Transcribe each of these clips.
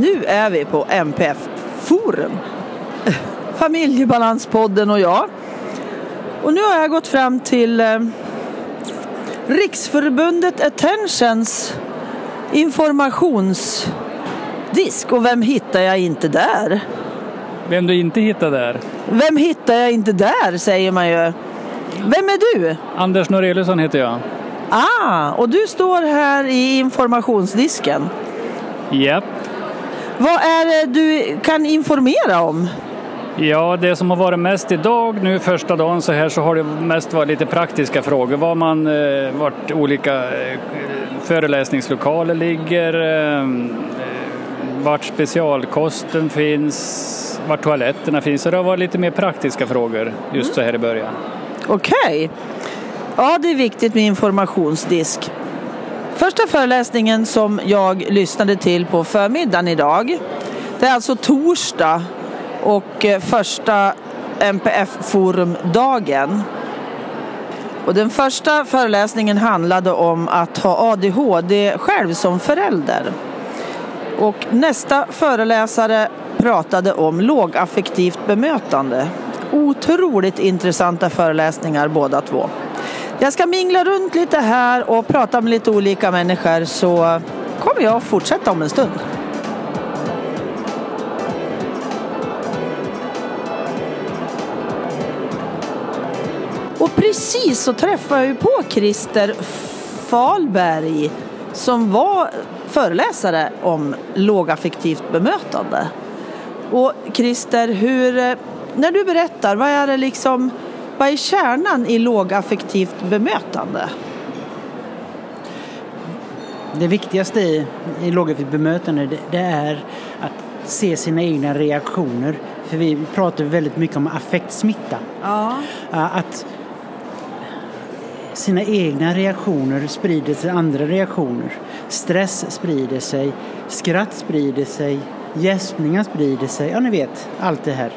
Nu är vi på MPF Forum. Familjebalanspodden och jag. Och nu har jag gått fram till eh, Riksförbundet Attentions informationsdisk. Och vem hittar jag inte där? Vem du inte hittar där? Vem hittar jag inte där, säger man ju. Vem är du? Anders Noreliusson heter jag. Ah, och du står här i informationsdisken. Japp. Vad är det du kan informera om? Ja, det som har varit mest idag nu första dagen så här så har det mest varit lite praktiska frågor. Var man, eh, vart olika eh, föreläsningslokaler ligger, eh, vart specialkosten finns, vart toaletterna finns. Så det har varit lite mer praktiska frågor just så här i början. Okej. Okay. Ja, det är viktigt med informationsdisk. Första föreläsningen som jag lyssnade till på förmiddagen idag, det är alltså torsdag och eh, första MPF-forumdagen. Och den första föreläsningen handlade om att ha ADHD själv som förälder. Och nästa föreläsare pratade om lågaffektivt bemötande. Otroligt intressanta föreläsningar båda två. Jag ska mingla runt lite här och prata med lite olika människor så kommer jag fortsätta om en stund. Och precis så träffade jag ju på Christer Falberg som var föreläsare om lågaffektivt bemötande. Och Christer, hur, när du berättar, vad är det liksom vad är kärnan i lågaffektivt bemötande? Det viktigaste i, i lågaffektivt bemötande det, det, är att se sina egna reaktioner. För vi pratar väldigt mycket om affektsmitta. Ja. Att sina egna reaktioner sprider sig andra reaktioner. Stress sprider sig, skratt sprider sig, gäspningar sprider sig. Ja, ni vet, allt det här.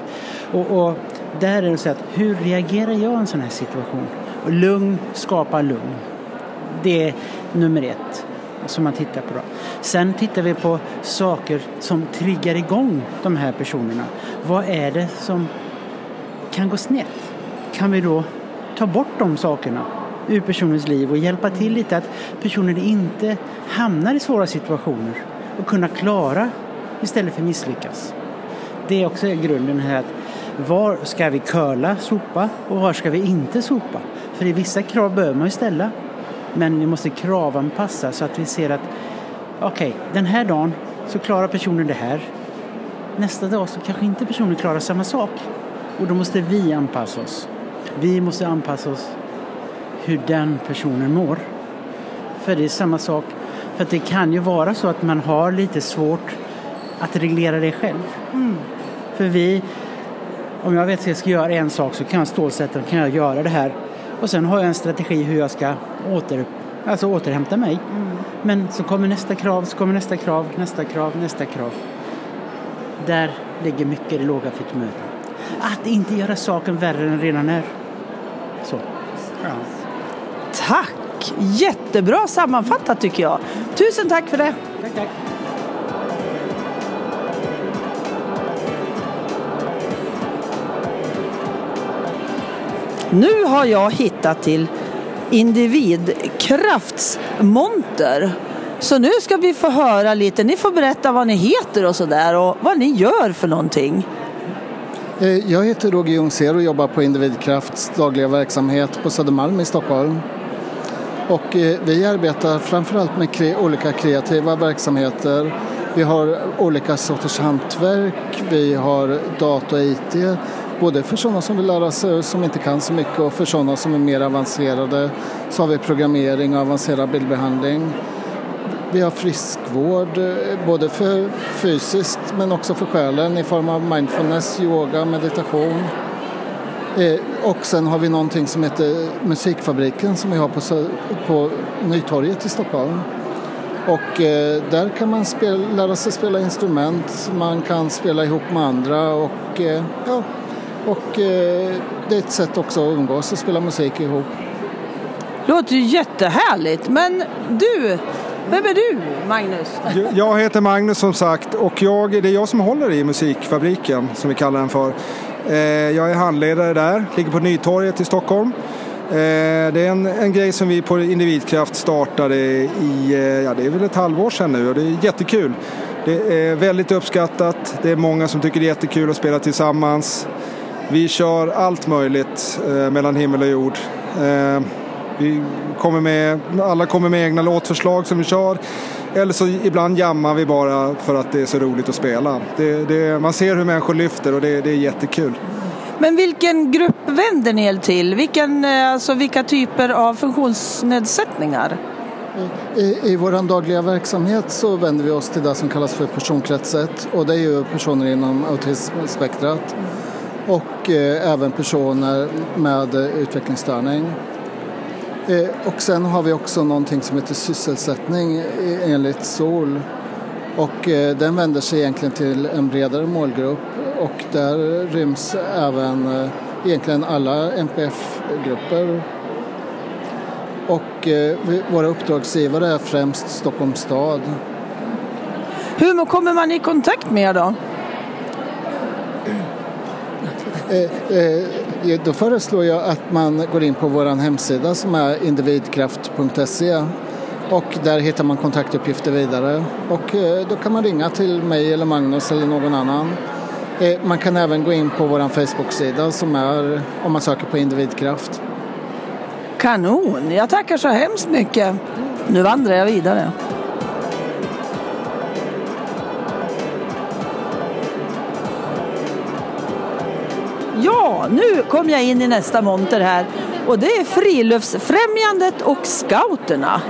Och, och där är det så att hur reagerar jag i en sån här situation? Och lugn skapar lugn. Det är nummer ett som man tittar på. Då. Sen tittar vi på saker som triggar igång de här personerna. Vad är det som kan gå snett? Kan vi då ta bort de sakerna ur personens liv och hjälpa till lite att personen inte hamnar i svåra situationer och kunna klara istället för misslyckas. Det är också grunden här att var ska vi curla, sopa och var ska vi inte sopa? För i vissa krav behöver man ju ställa. Men vi måste kravanpassa så att vi ser att okej, okay, den här dagen så klarar personen det här. Nästa dag så kanske inte personen klarar samma sak. Och då måste vi anpassa oss. Vi måste anpassa oss hur den personen mår. För det är samma sak. För det kan ju vara så att man har lite svårt att reglera det själv. Mm. För vi om jag vet att jag ska göra en sak så kan jag stålsätta kan jag göra det här. Och sen har jag en strategi hur jag ska åter, alltså återhämta mig. Mm. Men så kommer nästa krav, så kommer nästa krav, nästa krav, nästa krav. Där ligger mycket i det låga fitmötet. Att inte göra saken värre än den redan är. Så. Ja. Tack! Jättebra sammanfattat tycker jag. Tusen tack för det. Tack, tack. Nu har jag hittat till individkraftsmonter. Så nu ska vi få höra lite. Ni får berätta vad ni heter och sådär och vad ni gör för någonting. Eh, jag heter Roger Ljungser och jobbar på Individkrafts dagliga verksamhet på Södermalm i Stockholm. Och eh, vi arbetar framförallt med olika kreativa verksamheter. Vi har olika sorters hantverk, vi har data och IT, både för sådana som vill lära sig som inte kan så mycket och för sådana som är mer avancerade så har vi programmering och avancerad bildbehandling. Vi har friskvård, eh, både för fysiskt men också för själen i form av mindfulness, yoga, meditation. Eh, och sen har vi någonting som heter Musikfabriken som vi har på, på Nytorget i Stockholm. Och eh, där kan man spela, lära sig spela instrument, man kan spela ihop med andra och eh, ja, och eh, det är ett sätt också att umgås och spela musik ihop. Låter ju jättehärligt. Men du, Vem är du, Magnus? Jag heter Magnus som sagt och jag, det är jag som håller i musikfabriken som vi kallar den för. Eh, jag är handledare där, ligger på Nytorget i Stockholm. Eh, det är en, en grej som vi på Individkraft startade i, eh, ja det är väl ett halvår sedan nu och det är jättekul. Det är väldigt uppskattat, det är många som tycker det är jättekul att spela tillsammans. Vi kör allt möjligt mellan himmel och jord. Vi kommer med, alla kommer med egna låtförslag som vi kör. Eller så ibland jammar vi bara för att det är så roligt att spela. Det, det, man ser hur människor lyfter och det, det är jättekul. Men vilken grupp vänder ni er till? Vilken, eh, alltså, vilka typer av funktionsnedsättningar? I, I vår dagliga verksamhet så vänder vi oss till det som kallas för personkrets 1 och det är ju personer inom autismspektrat och eh, även personer med eh, utvecklingsstörning. Eh, och sen har vi också någonting som heter sysselsättning eh, enligt SOL. Och eh, den vänder sig egentligen till en bredare målgrupp och där ryms även eh, egentligen alla NPF-grupper. Och eh, våra uppdragsgivare är främst Stockholms stad. Hur kommer man i kontakt med er då? Eh, eh, då föreslår jag att man går in på vår hemsida som är individkraft.se och där hittar man kontaktuppgifter vidare och eh, då kan man ringa till mig eller Magnus eller någon annan. Eh, man kan även gå in på vår Facebook-sida som är om man söker på individkraft. Kanon, jag tackar så hemskt mycket. Nu vandrar jag vidare. Ja, nu kom jag in i nästa monter här och det är Friluftsfrämjandet och Scouterna.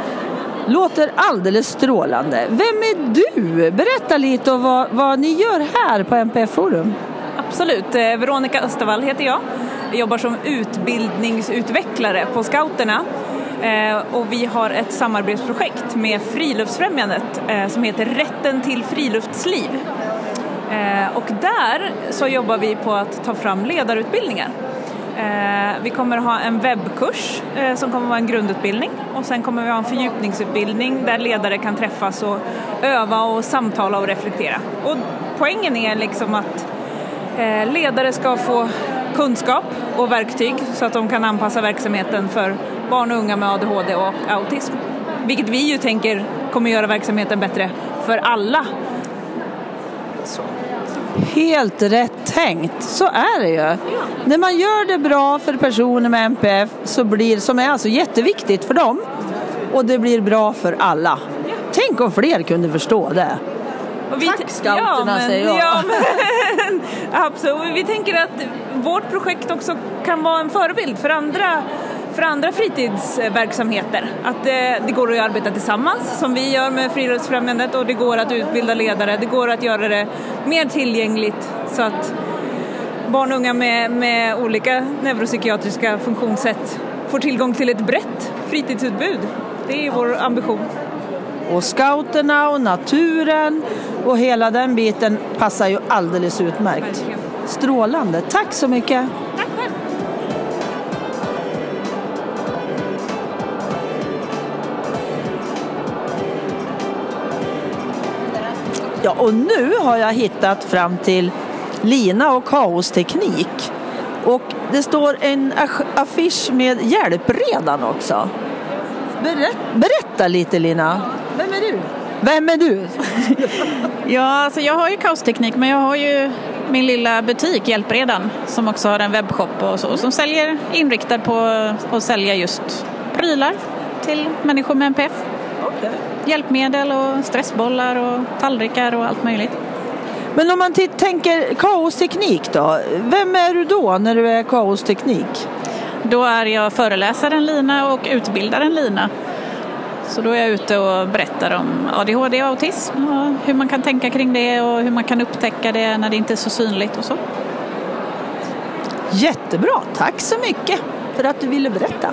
Låter alldeles strålande. Vem är du? Berätta lite om vad, vad ni gör här på MPF Forum. Absolut. Eh, Veronica Östervall heter jag. Jag jobbar som utbildningsutvecklare på Scouterna. Eh, och vi har ett samarbetsprojekt med Friluftsfrämjandet eh, som heter Rätten till friluftsliv. Eh, och där så jobbar vi på att ta fram ledarutbildningar. Eh, vi kommer ha en webbkurs eh, som kommer vara en grundutbildning och sen kommer vi ha en fördjupningsutbildning där ledare kan träffas och öva och samtala och reflektera. Och poängen är liksom att eh, ledare ska få kunskap och verktyg så att de kan anpassa verksamheten för barn och unga med ADHD och autism. Vilket vi ju tänker kommer göra verksamheten bättre för alla Helt rätt tänkt, så är det ju. Ja. När man gör det bra för personer med MPF, så blir, som är alltså jätteviktigt för dem, och det blir bra för alla. Ja. Tänk om fler kunde förstå det. Och vi Tack scouterna ja, säger jag. Ja, men, absolut. Vi tänker att vårt projekt också kan vara en förebild för andra för andra fritidsverksamheter. Att det, det, går att arbeta tillsammans som vi gör med Friluftsfrämjandet och det går att utbilda ledare. Det går att göra det mer tillgängligt så att barn och unga med, med olika neuropsykiatriska funktionssätt får tillgång till ett brett fritidsutbud. Det är vår ambition. Och scouterna och naturen och hela den biten passar ju alldeles utmärkt. Strålande. Tack så mycket. Ja, och nu har jag hittat fram till lina och kaosteknik. Och det står en affisch med hjälpredan också. Berätta, berätta lite Lina. Vem är du? Vem är du? ja, alltså jag har ju kaosteknik men jag har ju min lilla butik Hjälpredan som också har en webbshop och så som säljer inriktad på att sälja just prylar till människor med NPF. Okay hjälpmedel och stressbollar och tallrikar och allt möjligt. Men om man tänker kaosteknik då, vem är du då när du är kaosteknik? Då är jag föreläsaren Lina och utbildaren Lina. Så då är jag ute och berättar om ADHD och autism och hur man kan tänka kring det och hur man kan upptäcka det när det inte är så synligt och så. Jättebra, tack så mycket för att du ville berätta.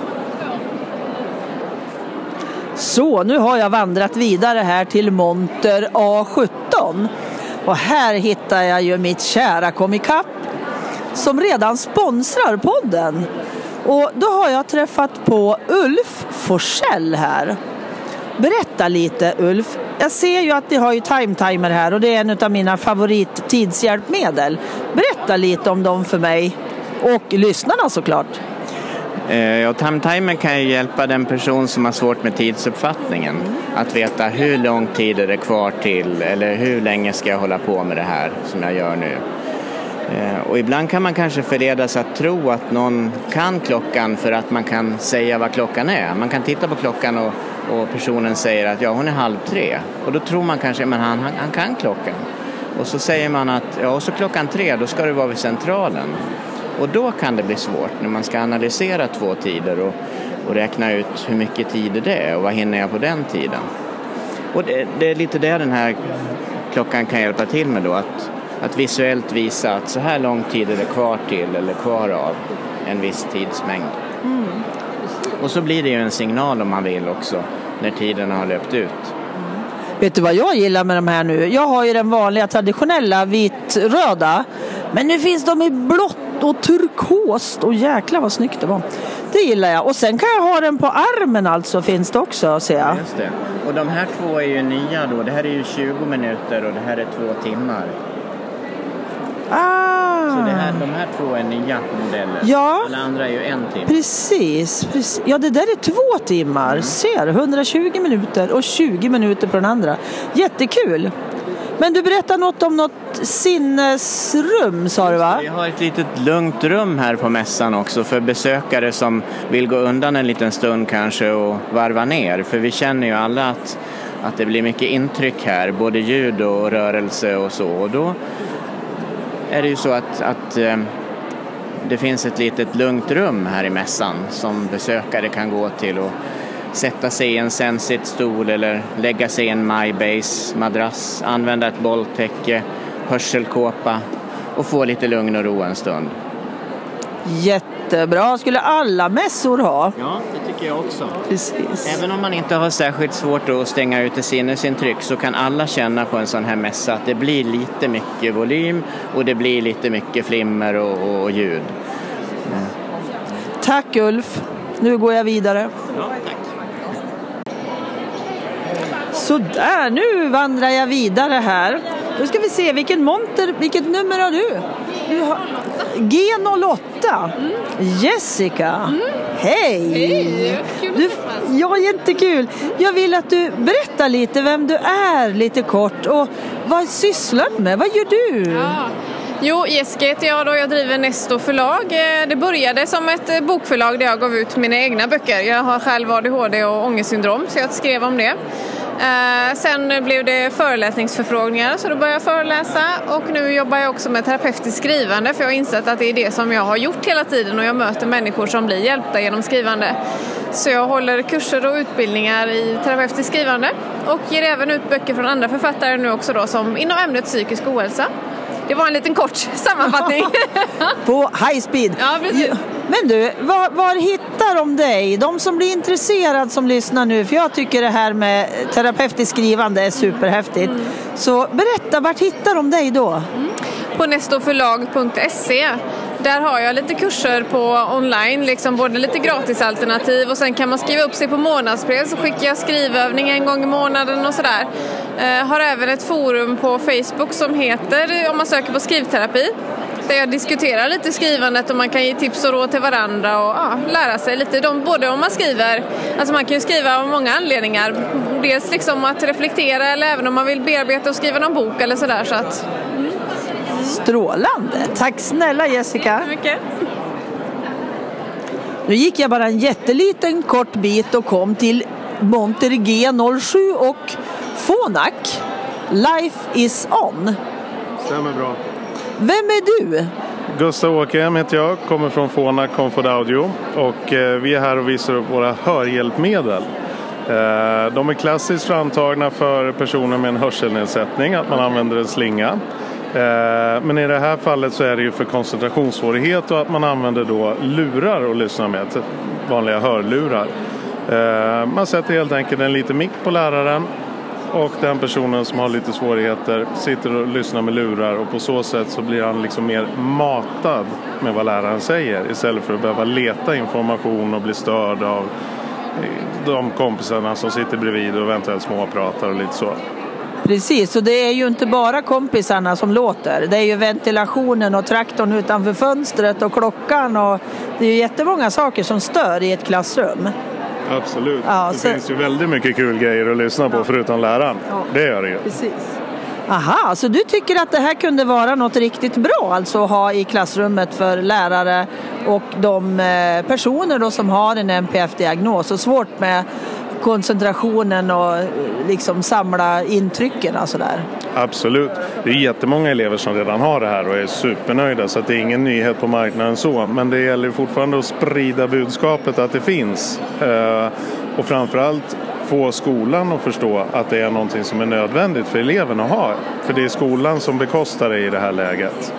Så, nu har jag vandrat vidare här till monter A17. Och här hittar jag ju mitt kära Comicap som redan sponsrar podden. Och då har jag träffat på Ulf Forsell här. Berätta lite Ulf. Jag ser ju att ni har ju time-timer här och det är en av mina favorit-tidshjälpmedel. Berätta lite om dem för mig och lyssnarna såklart. Eh, och Time kan ju hjälpa den person som har svårt med tidsuppfattningen att veta hur lång tid är det kvar till eller hur länge ska jag hålla på med det här som jag gör nu. Eh, och ibland kan man kanske förledas att tro att någon kan klockan för att man kan säga vad klockan är. Man kan titta på klockan och, och personen säger att ja, hon är halv tre. Och då tror man kanske, att han, han, han kan klockan. Och så säger man att ja, och så klockan tre, då ska du vara vid centralen. Och då kan det bli svårt när man ska analysera två tider och, och räkna ut hur mycket tid det är och vad hinner jag på den tiden. Och det, det är lite det den här klockan kan hjälpa till med då, att, att visuellt visa att så här lång tid är det kvar till eller kvar av en viss tidsmängd. Mm. Och så blir det ju en signal om man vill också när tiden har löpt ut. Vet du vad jag gillar med de här nu? Jag har ju den vanliga traditionella vitröda. Men nu finns de i blått och turkost. Och jäklar vad snyggt det var. Det gillar jag. Och sen kan jag ha den på armen alltså finns det också ser jag. Just det. Och de här två är ju nya då. Det här är ju 20 minuter och det här är två timmar. Ah. Så det här, de här två är nya modeller. Ja. Alla andra är ju en timme. Precis, precis. Ja, det där är två timmar. Mm. Ser, 120 minuter och 20 minuter på den andra. Jättekul. Men du berättade något om något sinnesrum sa du va? Vi har ett litet lugnt rum här på mässan också för besökare som vill gå undan en liten stund kanske och varva ner. För vi känner ju alla att, att det blir mycket intryck här, både ljud och rörelse och så. Och då är det ju så att, att eh, det finns ett litet lugnt rum här i mässan som besökare kan gå till och sätta sig i en Sensit-stol eller lägga sig i en MyBase-madrass, använda ett bolltäcke, hörselkåpa och få lite lugn och ro en stund. Jättebra, skulle alla mässor ha. Ja, det tycker jag också. Precis. Även om man inte har särskilt svårt att stänga ute sinnesintryck så kan alla känna på en sån här mässa att det blir lite mycket volym och det blir lite mycket flimmer och, och ljud. Mm. Tack Ulf, nu går jag vidare. Ja, tack. Sådär, nu vandrar jag vidare här. Nu ska vi se, vilken monter, vilket nummer har du? du har G08. Mm. Jessica. Mm. Hej! Hej! Kul du, Ja, jättekul. Jag vill att du berättar lite vem du är lite kort och vad sysslar du med? Vad gör du? Ja. Jo, Jessica heter jag då. Jag driver Nesto förlag. Eh, det började som ett eh, bokförlag där jag gav ut mina egna böcker. Jag har själv ADHD och ångestsyndrom så jag skrev om det. Eh, sen blev det föreläsningsförfrågningar så då började jag föreläsa och nu jobbar jag också med terapeutiskt skrivande för jag har insett att det är det som jag har gjort hela tiden och jag möter människor som blir hjälpta genom skrivande. Så jag håller kurser och utbildningar i terapeutiskt skrivande och ger även ut böcker från andra författare nu också då som inom ämnet psykisk ohälsa. Det var en liten kort sammanfattning. På high speed. Ja, precis. Men du, var, var, hittar de dig? De som blir intresserade som lyssnar nu, för jag tycker det här med terapeutiskt skrivande är superhäftigt. Mm. Så berätta, vart hittar de dig då? Mm. På nestoförlag.se där har jag lite kurser på online, liksom både lite gratisalternativ och sen kan man skriva upp sig på månadsbrev så skickar jag skrivövning en gång i månaden och sådär. Eh, har även ett forum på Facebook som heter, om man söker på skrivterapi, där jag diskuterar lite skrivandet och man kan ge tips och råd till varandra och ja, lära sig lite. De, både om man skriver, alltså man kan ju skriva av många anledningar. Dels liksom att reflektera eller även om man vill bearbeta och skriva någon bok eller sådär. Så att, mm. Strålande! Tack snälla Jessica! Tack. Nu gick jag bara en jätteliten kort bit och kom till Monter G07 och Fonac. Life is on. Stämmer bra. Vem är du? Gustav Åkerhem heter jag, kommer från Fonac Comfort Audio och eh, vi är här och visar upp våra hörhjälpmedel. Eh, de är klassiskt framtagna för personer med en hörselnedsättning, att man använder en slinga. Eh, men i det här fallet så är det ju för koncentrationssvårighet och att man använder då lurar att lyssna med, vanliga hörlurar. Man sätter helt enkelt en liten mick på läraren och den personen som har lite svårigheter sitter och lyssnar med lurar och på så sätt så blir han liksom mer matad med vad läraren säger istället för att behöva leta information och bli störd av eh, de kompisarna som sitter bredvid och eventuellt småpratar och lite så. Precis, och det är ju inte bara kompisarna som låter. Det är ju ventilationen och traktorn utanför fönstret och klockan och det är ju jättemånga saker som stör i ett klassrum. Absolut. Ja, det så- finns ju väldigt mycket kul grejer att lyssna på förutom läraren. Det gör det ju. Precis. Aha, så du tycker att det här kunde vara något riktigt bra alltså att ha i klassrummet för lärare och de eh, personer då som har en NPF-diagnos och svårt med koncentrationen och eh, liksom samla intrycken och sådär. Absolut. Det är jättemånga elever som redan har det här och är supernöjda så att det är ingen nyhet på marknaden så. Men det gäller fortfarande att sprida budskapet att det finns. Eh, Och framförallt få skolan att förstå att det är någonting som är nödvändigt för eleverna att ha. För det är skolan som bekostar det i det här läget.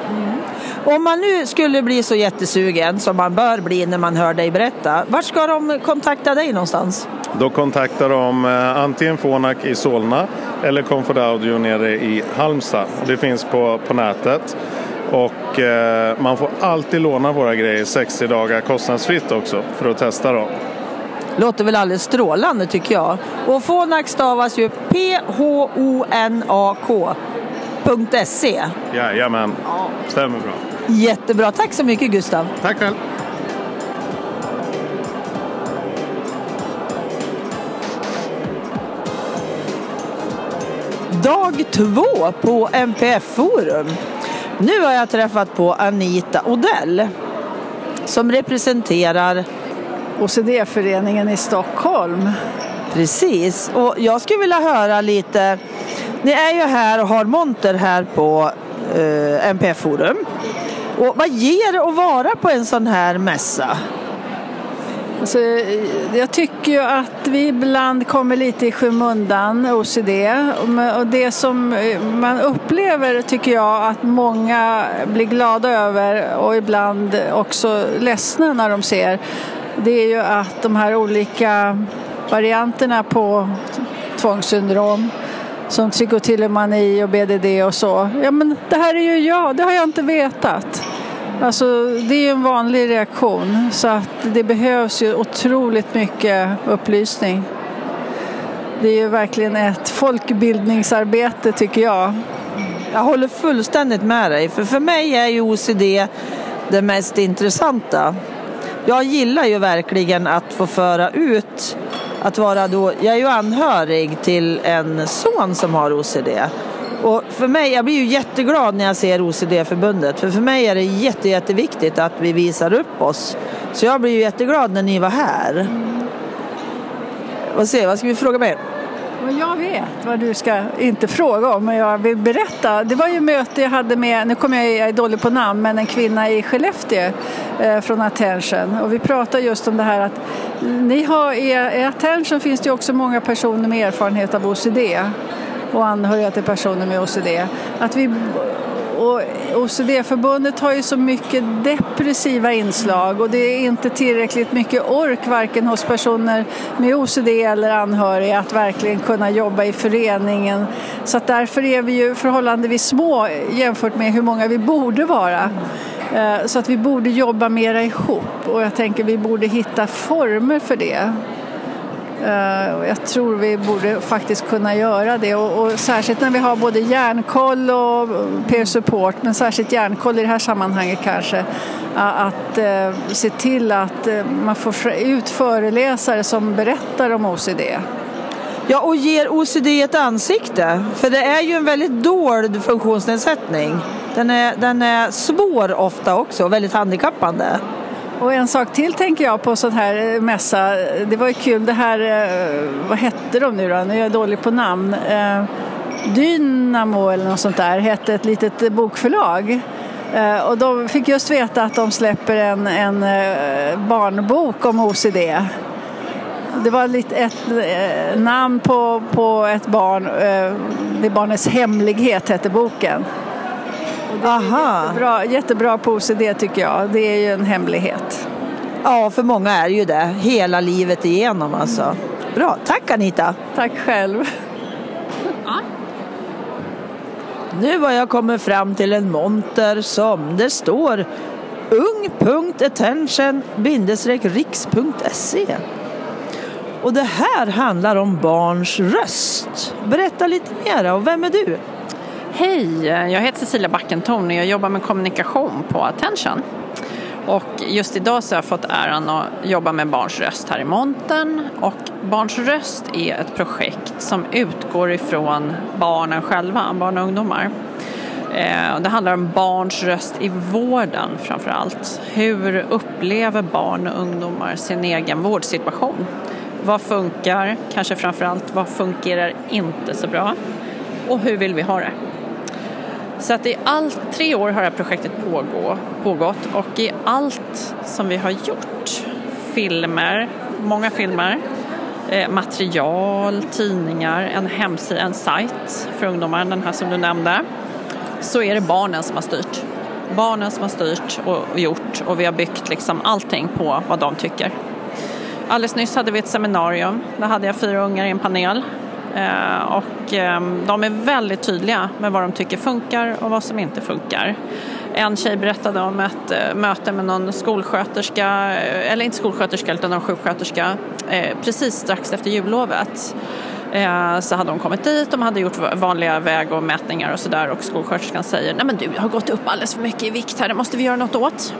Om man nu skulle bli så jättesugen som man bör bli när man hör dig berätta, vart ska de kontakta dig någonstans? Då kontaktar de eh, antingen Fonac i Solna eller Comfort Audio nere i Halmstad. Det finns på, på nätet. Och eh, man får alltid låna våra grejer 60 dagar kostnadsfritt också för att testa dem. Låter väl alldeles strålande tycker jag. Och Fonac stavas ju P-H-O-N-A-K.se. Jajamän, stämmer bra. Jättebra, tack så mycket Gustav. Tack själv. Dag två på MPF-forum. Nu har jag träffat på Anita Odell som representerar OCD-föreningen i Stockholm. Precis, och jag skulle vilja höra lite. Ni är ju här och har monter här på eh, MPF-forum. Och vad ger det att vara på en sån här mässa? Alltså, jag tycker ju att vi ibland kommer lite i skymundan, OCD. Och det som eh, man upplever tycker jag att många blir glada över och ibland också ledsna när de ser. Det är ju att de här olika varianterna på tvångssyndrom som psykotilomani och BDD och så. Ja men det här är ju jag, det har jag inte vetat. Alltså det är ju en vanlig reaktion så att det behövs ju otroligt mycket upplysning. Det är ju verkligen ett folkbildningsarbete tycker jag. Jag håller fullständigt med dig, för för mig är ju OCD det mest intressanta. Jag gillar ju verkligen att få föra ut att vara då, jag är ju anhörig till en son som har OCD. Och för mig, jag blir ju jätteglad när jag ser OCD-förbundet. För för mig är det jätte, jätteviktigt att vi visar upp oss. Så jag blir ju jätteglad när ni var här. Vad säger vad ska vi fråga mer? Jag vet vad du ska, inte fråga om, men jag vill berätta. Det var ju möte jag hade med, nu kommer jag, jag är dålig på namn, men en kvinna i Skellefteå eh, från Attention. Och vi pratade just om det här att ni har, i Attention finns det ju också många personer med erfarenhet av OCD och anhöriga till personer med OCD. Att vi, och OCD-förbundet har ju så mycket depressiva inslag och det är inte tillräckligt mycket ork varken hos personer med OCD eller anhöriga att verkligen kunna jobba i föreningen. Så att därför är vi ju förhållandevis små jämfört med hur många vi borde vara. Eh, så att vi borde jobba mera ihop och jag tänker vi borde hitta former för det. Eh, jag tror vi borde faktiskt kunna göra det och, och särskilt när vi har både hjärnkoll och peer support men särskilt hjärnkoll i det här sammanhanget kanske att eh, se till att eh, man får ut föreläsare som berättar om OCD. Ja, och ger OCD ett ansikte. För det är ju en väldigt dold funktionsnedsättning. Den är, den är svår ofta också och väldigt handikappande. Och en sak till tänker jag på sån här eh, mässa. Det var ju kul det här, eh, vad hette de nu då? Nu är jag dålig på namn. Eh, Dynamo eller något sånt där hette ett litet bokförlag. Och de fick just veta att de släpper en, en barnbok om OCD. Det var lite ett namn på, på ett barn. Det barnets hemlighet hette boken. Det är Jättebra, jättebra på OCD tycker jag. Det är ju en hemlighet. Ja, för många är ju det. Hela livet igenom alltså. Bra, tack Anita. Tack själv. Nu har jag kommit fram till en monter som det står ung.attention-riks.se Och det här handlar om barns röst. Berätta lite mer och vem är du? Hej, jag heter Cecilia Backentorn och jag jobbar med kommunikation på Attention. Och just idag så har jag fått äran att jobba med Barns röst här i montern. Och Barns röst är ett projekt som utgår ifrån barnen själva, barn och ungdomar. Eh, det handlar om barns röst i vården framför allt. Hur upplever barn och ungdomar sin egen vårdsituation? Vad funkar? Kanske framför allt, vad fungerar inte så bra? Och hur vill vi ha det? Så att i allt, tre år har det här projektet pågå, pågått och i allt som vi har gjort, filmer, många filmer, eh, material, tidningar, en hemsida, en sajt för ungdomar, den här som du nämnde, så är det barnen som har styrt. Barnen som har styrt och gjort och vi har byggt liksom allting på vad de tycker. Alldeles nyss hade vi ett seminarium, där hade jag fyra ungar i en panel Eh, och ehm, de är väldigt tydliga med vad de tycker funkar och vad som inte funkar. En tjej berättade om ett eh, möte med någon skolsköterska, eh, eller inte skolsköterska utan någon sjuksköterska, precis strax efter jullovet. Så hade de kommit dit, de hade gjort vanliga väg och mätningar och sådär och skolsköterskan säger Nej men du har gått upp alldeles för mycket i vikt här, det måste vi göra något åt.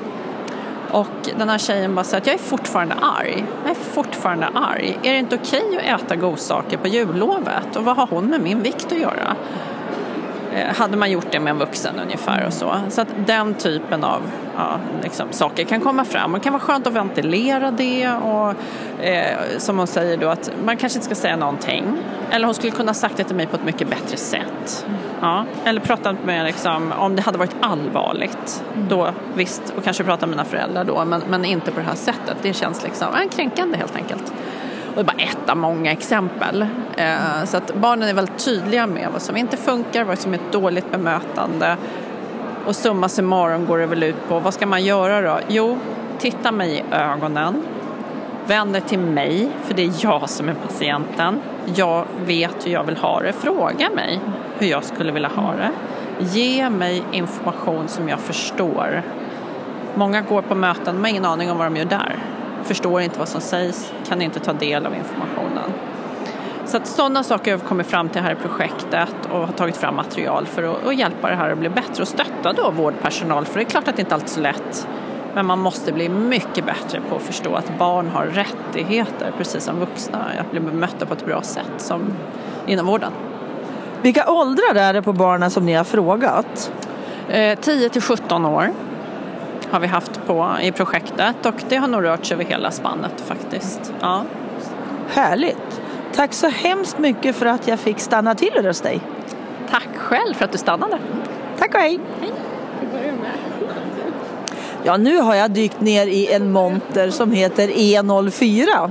Och den här tjejen bara säger att jag är fortfarande arg. Jag är fortfarande arg. Är det inte okej att äta godsaker på jullovet? Och vad har hon med min vikt att göra? Eh, hade man gjort det med en vuxen ungefär och så. Så att den typen av ja, liksom, saker kan komma fram. Och det kan vara skönt att ventilera det och eh, som hon säger då att man kanske inte ska säga någonting. Eller hon skulle kunna sagt det till mig på ett mycket bättre sätt. Ja. Eller pratat med liksom, om det hade varit allvarligt. Då visst, och kanske prata med mina föräldrar då men, men inte på det här sättet. Det känns liksom äh, kränkande helt enkelt. Och det är bara ett av många exempel. Eh, så att barnen är väldigt tydliga med vad som inte funkar, vad som är ett dåligt bemötande. Och summa summarum går det väl ut på, vad ska man göra då? Jo, titta mig i ögonen. Vänd dig till mig, för det är jag som är patienten. Jag vet hur jag vill ha det. Fråga mig hur jag skulle vilja ha det. Ge mig information som jag förstår. Många går på möten, de har ingen aning om vad de gör där förstår inte vad som sägs, kan inte ta del av informationen. Så att sådana saker har vi kommit fram till här i projektet och har tagit fram material för att, att hjälpa det här att bli bättre och stötta då vårdpersonal för det är klart att det inte alltid är så lätt. Men man måste bli mycket bättre på att förstå att barn har rättigheter precis som vuxna, att bli bemötta på ett bra sätt som inom vården. Vilka åldrar är det på barnen som ni har frågat? 10 eh, till 17 år har vi haft på i projektet och det har nog rört sig över hela spannet faktiskt. Ja. Härligt! Tack så hemskt mycket för att jag fick stanna till hos dig. Tack själv för att du stannade. Tack och hej! Hej! Ja, nu har jag dykt ner i en monter som heter E04.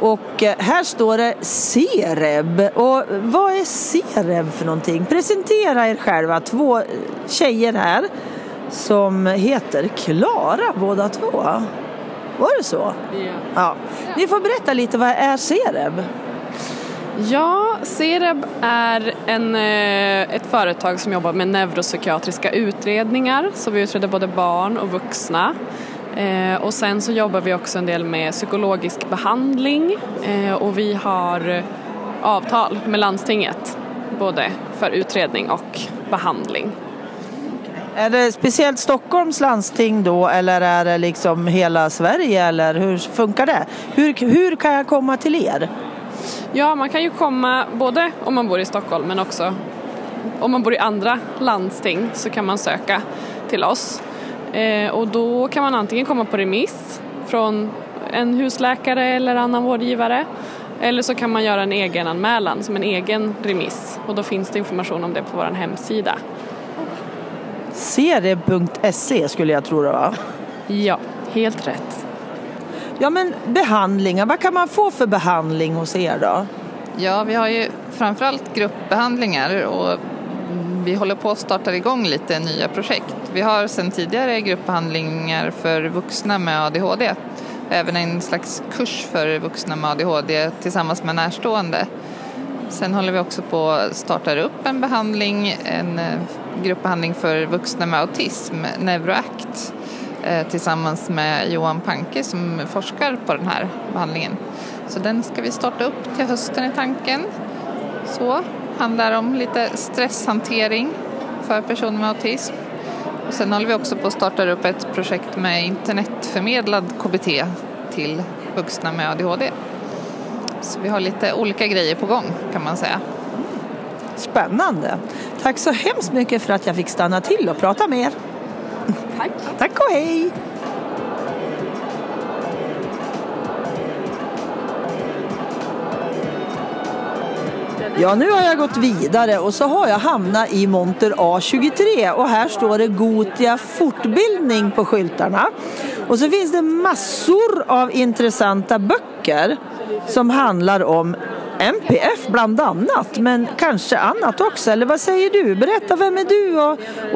Och eh, här står det Cereb. Och vad är Cereb för någonting? Presentera er själva, två tjejer här som heter Klara båda två. Var det så? Ja. ja. Ni får berätta lite, vad är Cereb? Ja, Cereb är en, eh, ett företag som jobbar med neuropsykiatriska utredningar, så vi utreder både barn och vuxna. Eh, och sen så jobbar vi också en del med psykologisk behandling eh, och vi har avtal med landstinget både för utredning och behandling. Är det speciellt Stockholms landsting då eller är det liksom hela Sverige eller hur funkar det? Hur, hur kan jag komma till er? Ja, man kan ju komma både om man bor i Stockholm men också om man bor i andra landsting så kan man söka till oss. Eh, och då kan man antingen komma på remiss från en husläkare eller annan vårdgivare eller så kan man göra en egen anmälan som en egen remiss och då finns det information om det på vår hemsida. Serie.se skulle jag tro det var. Ja, helt rätt. Ja men behandlingar, vad kan man få för behandling hos er då? Ja, vi har ju framförallt gruppbehandlingar och vi håller på att starta igång lite nya projekt. Vi har sedan tidigare gruppbehandlingar för vuxna med ADHD. Även en slags kurs för vuxna med ADHD tillsammans med närstående. Sen håller vi också på att starta upp en behandling, en eh, gruppbehandling för vuxna med autism, Neuroact. Eh, tillsammans med Johan Panke som forskar på den här behandlingen. Så den ska vi starta upp till hösten i tanken. Så handlar om lite stresshantering för personer med autism. Och sen håller vi också på att starta upp ett projekt med internetförmedlad KBT till vuxna med ADHD. Så vi har lite olika grejer på gång kan man säga. Spännande. Tack så hemskt mycket för att jag fick stanna till och prata med er. Tack. Tack och hej. Ja, nu har jag gått vidare och så har jag hamnat i monter A23 och här står det Gotia fortbildning på skyltarna. Och så finns det massor av intressanta böcker som handlar om MPF bland annat, men kanske annat också. Eller vad säger du? Berätta, vem är du och,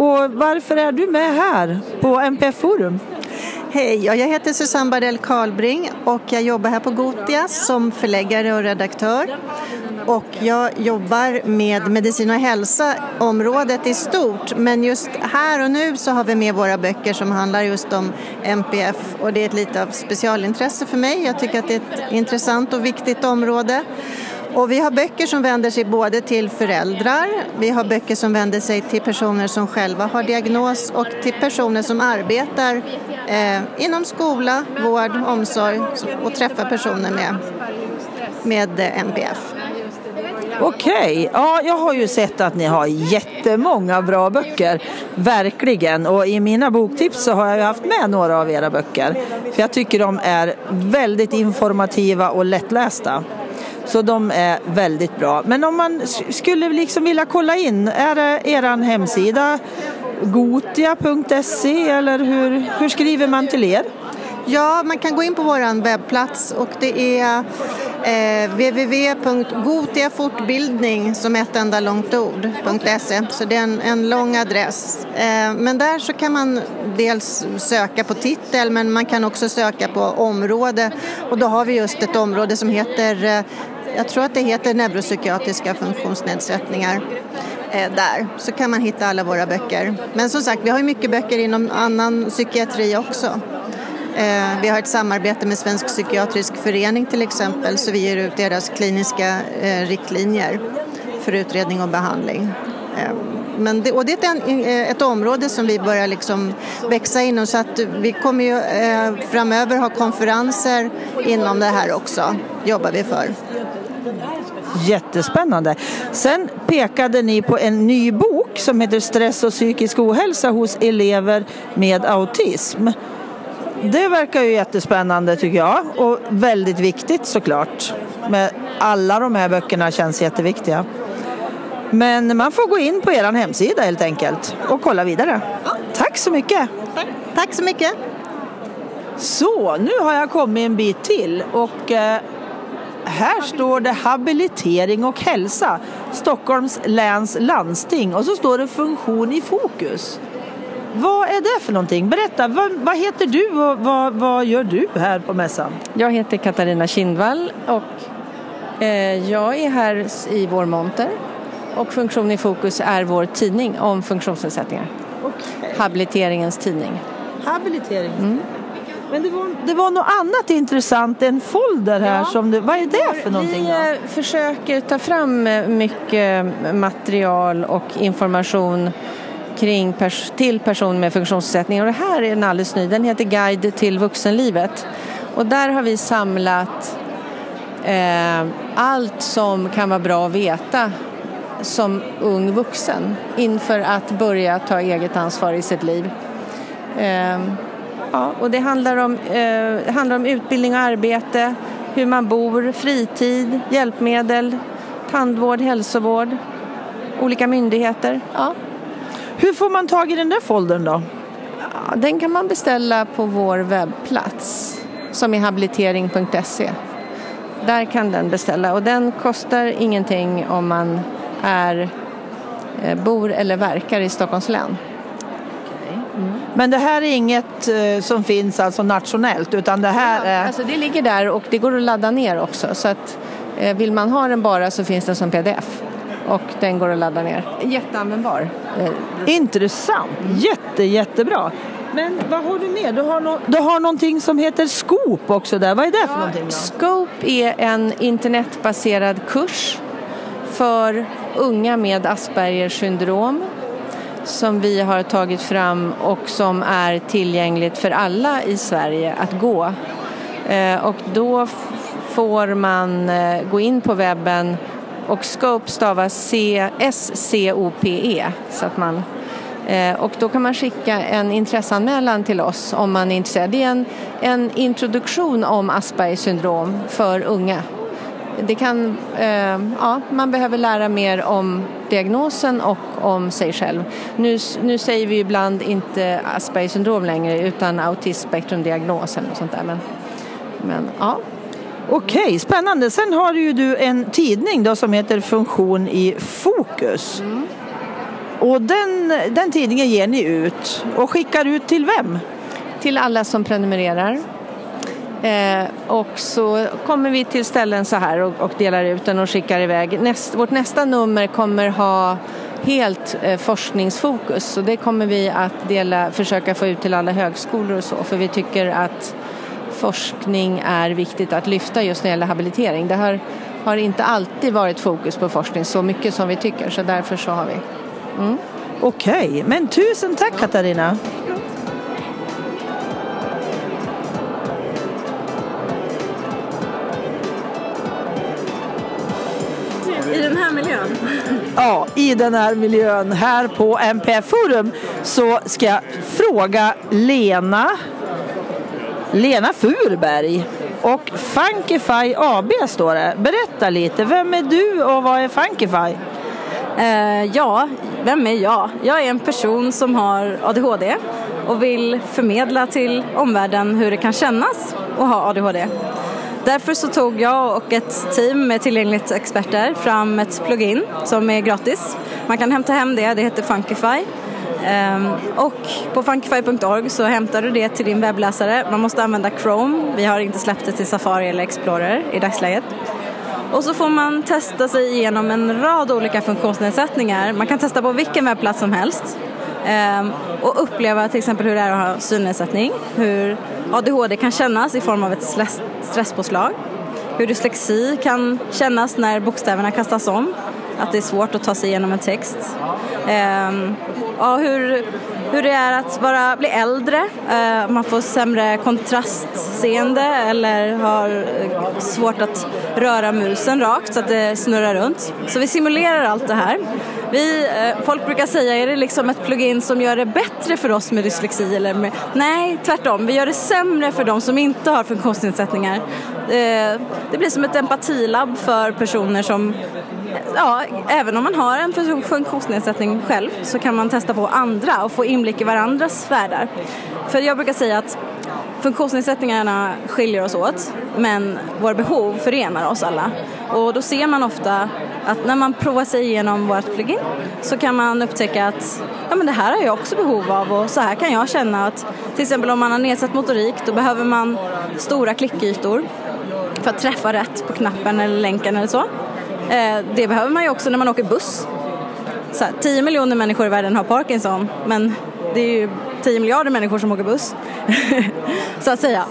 och varför är du med här på MPF Forum? Hej, jag heter Susanne Bardell Karlbring och jag jobbar här på Gotia som förläggare och redaktör. Och jag jobbar med medicin och hälsa, området i stort. Men just här och nu så har vi med våra böcker som handlar just om MPF och det är ett lite av specialintresse för mig. Jag tycker att det är ett intressant och viktigt område. Och vi har böcker som vänder sig både till föräldrar, vi har böcker som vänder sig till personer som själva har diagnos och till personer som arbetar eh, inom skola, vård, omsorg och träffar personer med, med eh, MPF. Okej, ja jag har ju sett att ni har jättemånga bra böcker, verkligen. Och i mina boktips så har jag ju haft med några av era böcker. För jag tycker de är väldigt informativa och lättlästa. Så de är väldigt bra. Men om man skulle liksom vilja kolla in, är det er hemsida gotia.se eller hur, hur skriver man till er? Ja, man kan gå in på vår webbplats och det är eh, www.gotiafortbildning som ett enda långt ord.se. Så det är en, en lång adress. Eh, men där så kan man dels söka på titel men man kan också söka på område och då har vi just ett område som heter eh, jag tror att det heter neuropsykiatriska funktionsnedsättningar eh, där. Så kan man hitta alla våra böcker. Men som sagt, vi har ju mycket böcker inom annan psykiatri också. Eh, vi har ett samarbete med Svensk psykiatrisk förening till exempel så vi ger ut deras kliniska eh, riktlinjer för utredning och behandling. Eh, men det, och det är ett, eh, ett område som vi börjar liksom växa inom så att vi kommer ju eh, framöver ha konferenser inom det här också, jobbar vi för. Jättespännande. Sen pekade ni på en ny bok som heter Stress och psykisk ohälsa hos elever med autism. Det verkar ju jättespännande tycker jag och väldigt viktigt såklart. Med alla de här böckerna känns jätteviktiga. Men man får gå in på er hemsida helt enkelt och kolla vidare. Tack så mycket! Tack så mycket! Så, nu har jag kommit en bit till och eh, här står det habilitering och hälsa, Stockholms läns landsting och så står det funktion i fokus. Vad är det för någonting? Berätta, vad, vad heter du och vad, vad, gör du här på mässan? Jag heter Katarina Kindvall och eh, jag är här i vår monter och Funktion i fokus är vår tidning om funktionsnedsättningar. Okay. Habiliteringens tidning. Habiliteringens mm. Men det var, det var något annat intressant, en folder här. Ja. Som du, vad är det för någonting? Vi då? Eh, försöker ta fram eh, mycket material och information kring pers till personer med funktionsnedsättning. Och det här är en alldeles ny, den heter Guide till vuxenlivet. Och där har vi samlat eh, allt som kan vara bra att veta som ung vuxen inför att börja ta eget ansvar i sitt liv. Eh, Ja, och det handlar om, eh, handlar om utbildning och arbete, hur man bor, fritid, hjälpmedel, tandvård, hälsovård, olika myndigheter. Ja. Hur får man tag i den där foldern då? Ja, den kan man beställa på vår webbplats som är habilitering.se. Där kan den beställa och den kostar ingenting om man är, eh, bor eller verkar i Stockholms län. Men det här är inget eh, som finns alltså nationellt utan det här är... Alltså det ligger där och det går att ladda ner också så att eh, vill man ha den bara så finns den som pdf och den går att ladda ner. Jätteanvändbar. Intressant, jätte jättebra. Men vad har du mer? Du har, no du har någonting som heter Scoop också där. Vad är det för någonting? Då? Scoop är en internetbaserad kurs för unga med Aspergers syndrom som vi har tagit fram och som är tillgängligt för alla i Sverige att gå. Eh, och då får man eh, gå in på webben och Scope stavas S-C-O-P-E så att man eh, och då kan man skicka en intresseanmälan till oss om man är intresserad. Det är en, en introduktion om Aspergers syndrom för unga. Det kan, eh, ja, man behöver lära mer om diagnosen och om sig själv. Nu, nu säger vi ibland inte Aspergers syndrom längre utan autismspektrumdiagnos eller sånt där. Men, men ja, Okej, spännande. Sen har ju du en tidning då som heter Funktion i fokus. Mm. Och den, den tidningen ger ni ut och skickar ut till vem? Till alla som prenumererar. Eh, och så kommer vi till ställen så här och, och delar ut den och skickar iväg. Näst, vårt nästa nummer kommer ha helt eh, forskningsfokus så det kommer vi att dela, försöka få ut till alla högskolor och så för vi tycker att forskning är viktigt att lyfta just när det gäller habilitering. Det har, har inte alltid varit fokus på forskning så mycket som vi tycker så därför så har vi. Mm. Okej, okay. men tusen tack Katarina. Ja, i den här miljön här på MPF Forum så ska jag fråga Lena Lena Furberg och Funkify AB står det. Berätta lite, vem är du och vad är Funkify? Eh, ja, vem är jag? Jag är en person som har ADHD och vill förmedla till omvärlden hur det kan kännas att ha ADHD. Därför så tog jag och ett team med tillgänglighetsexperter fram ett plugin som är gratis. Man kan hämta hem det, det heter Funkify ehm, och på funkify.org så hämtar du det till din webbläsare. Man måste använda Chrome. Vi har inte släppt det till Safari eller Explorer i dagsläget. Och så får man testa sig igenom en rad olika funktionsnedsättningar. Man kan testa på vilken webbplats som helst ehm, och uppleva till exempel hur det är att ha synnedsättning, hur ADHD kan kännas i form av ett stresspåslag, hur dyslexi kan kännas när bokstäverna kastas om, att det är svårt att ta sig igenom en text. Ehm, ja, hur, hur det är att bara bli äldre. Eh, man får sämre kontrastseende eller har eh, svårt att röra musen rakt så att det snurrar runt. Så vi simulerar allt det här. Vi, eh, folk brukar säga, är det liksom ett plugin som gör det bättre för oss med dyslexi? Eller med... Nej, tvärtom. Vi gör det sämre för de som inte har funktionsnedsättningar. Eh, det blir som ett empatilabb för personer som ja, även om man har en funktionsnedsättning själv så kan man testa på andra och få inblick i varandras världar. För jag brukar säga att funktionsnedsättningarna skiljer oss åt men våra behov förenar oss alla. Och då ser man ofta att när man provar sig igenom vårt plugin så kan man upptäcka att ja, men det här har jag också behov av och så här kan jag känna att till exempel om man har nedsatt motorik då behöver man stora klickytor för att träffa rätt på knappen eller länken eller så. Eh, det behöver man ju också när man åker buss. Så här, 10 miljoner människor i världen har Parkinson men det är ju 10 miljarder människor som åker buss. så att säga.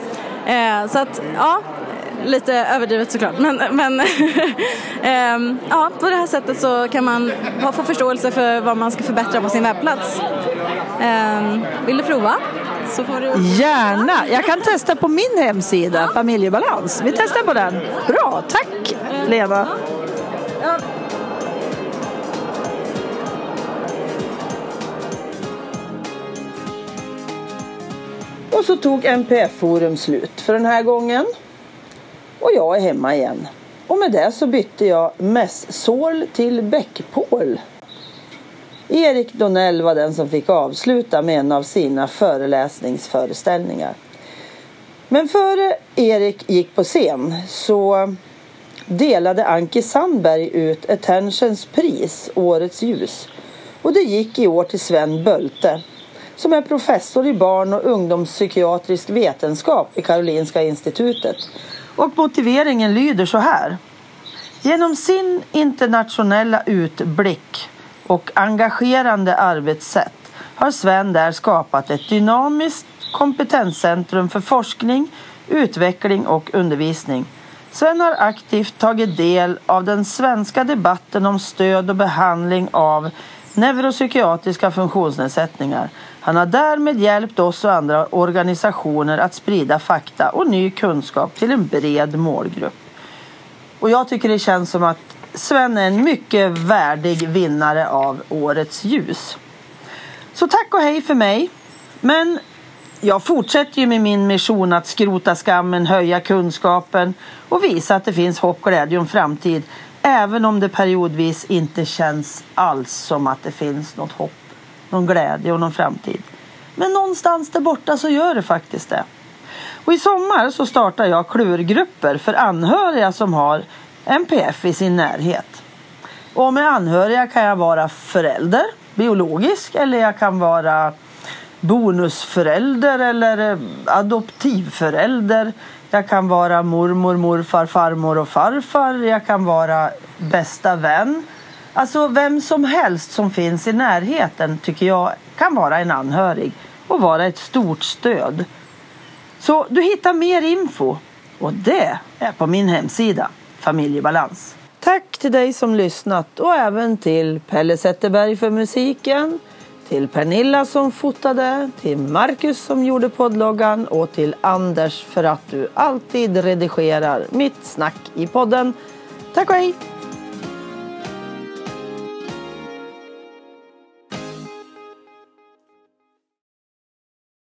Eh, så att, ja, lite överdrivet såklart. Men, men ähm, ja, på det här sättet så kan man få förståelse för vad man ska förbättra på sin webbplats. Ähm, vill du prova? Så får du... Gärna! Jag kan testa på min hemsida. Familjebalans. Vi testar på den. Bra, tack Lena! Och så tog NPF-forum slut för den här gången. Och jag är hemma igen. Och med det så bytte jag mässål till bäckpål. Erik Donell var den som fick avsluta med en av sina föreläsningsföreställningar. Men före Erik gick på scen så delade Anki Sandberg ut Attentions pris, Årets ljus. Och det gick i år till Sven Bölte som är professor i barn och ungdomspsykiatrisk vetenskap vid Karolinska institutet. Och motiveringen lyder så här. Genom sin internationella utblick och engagerande arbetssätt har Sven där skapat ett dynamiskt kompetenscentrum för forskning, utveckling och undervisning. Sven har aktivt tagit del av den svenska debatten om stöd och behandling av neuropsykiatriska funktionsnedsättningar. Han har därmed hjälpt oss och andra organisationer att sprida fakta och ny kunskap till en bred målgrupp. Och jag tycker det känns som att Sven är en mycket värdig vinnare av Årets ljus. Så tack och hej för mig. Men jag fortsätter ju med min mission att skrota skammen, höja kunskapen och visa att det finns hopp, glädje och en framtid. Även om det periodvis inte känns alls som att det finns något hopp, någon glädje och någon framtid. Men någonstans där borta så gör det faktiskt det. Och i sommar så startar jag klurgrupper för anhöriga som har NPF i sin närhet. Och med anhöriga kan jag vara förälder, biologisk, eller jag kan vara bonusförälder eller eh, adoptivförälder. Jag kan vara mormor, morfar, farmor och farfar. Jag kan vara bästa vän. Alltså vem som helst som finns i närheten tycker jag kan vara en anhörig och vara ett stort stöd. Så du hittar mer info och det är på min hemsida Familjebalans. Tack till dig som lyssnat och även till Pelle Zetterberg för musiken, till Pernilla som fotade, till Marcus som gjorde poddloggan och till Anders för att du alltid redigerar mitt snack i podden. Tack och hej!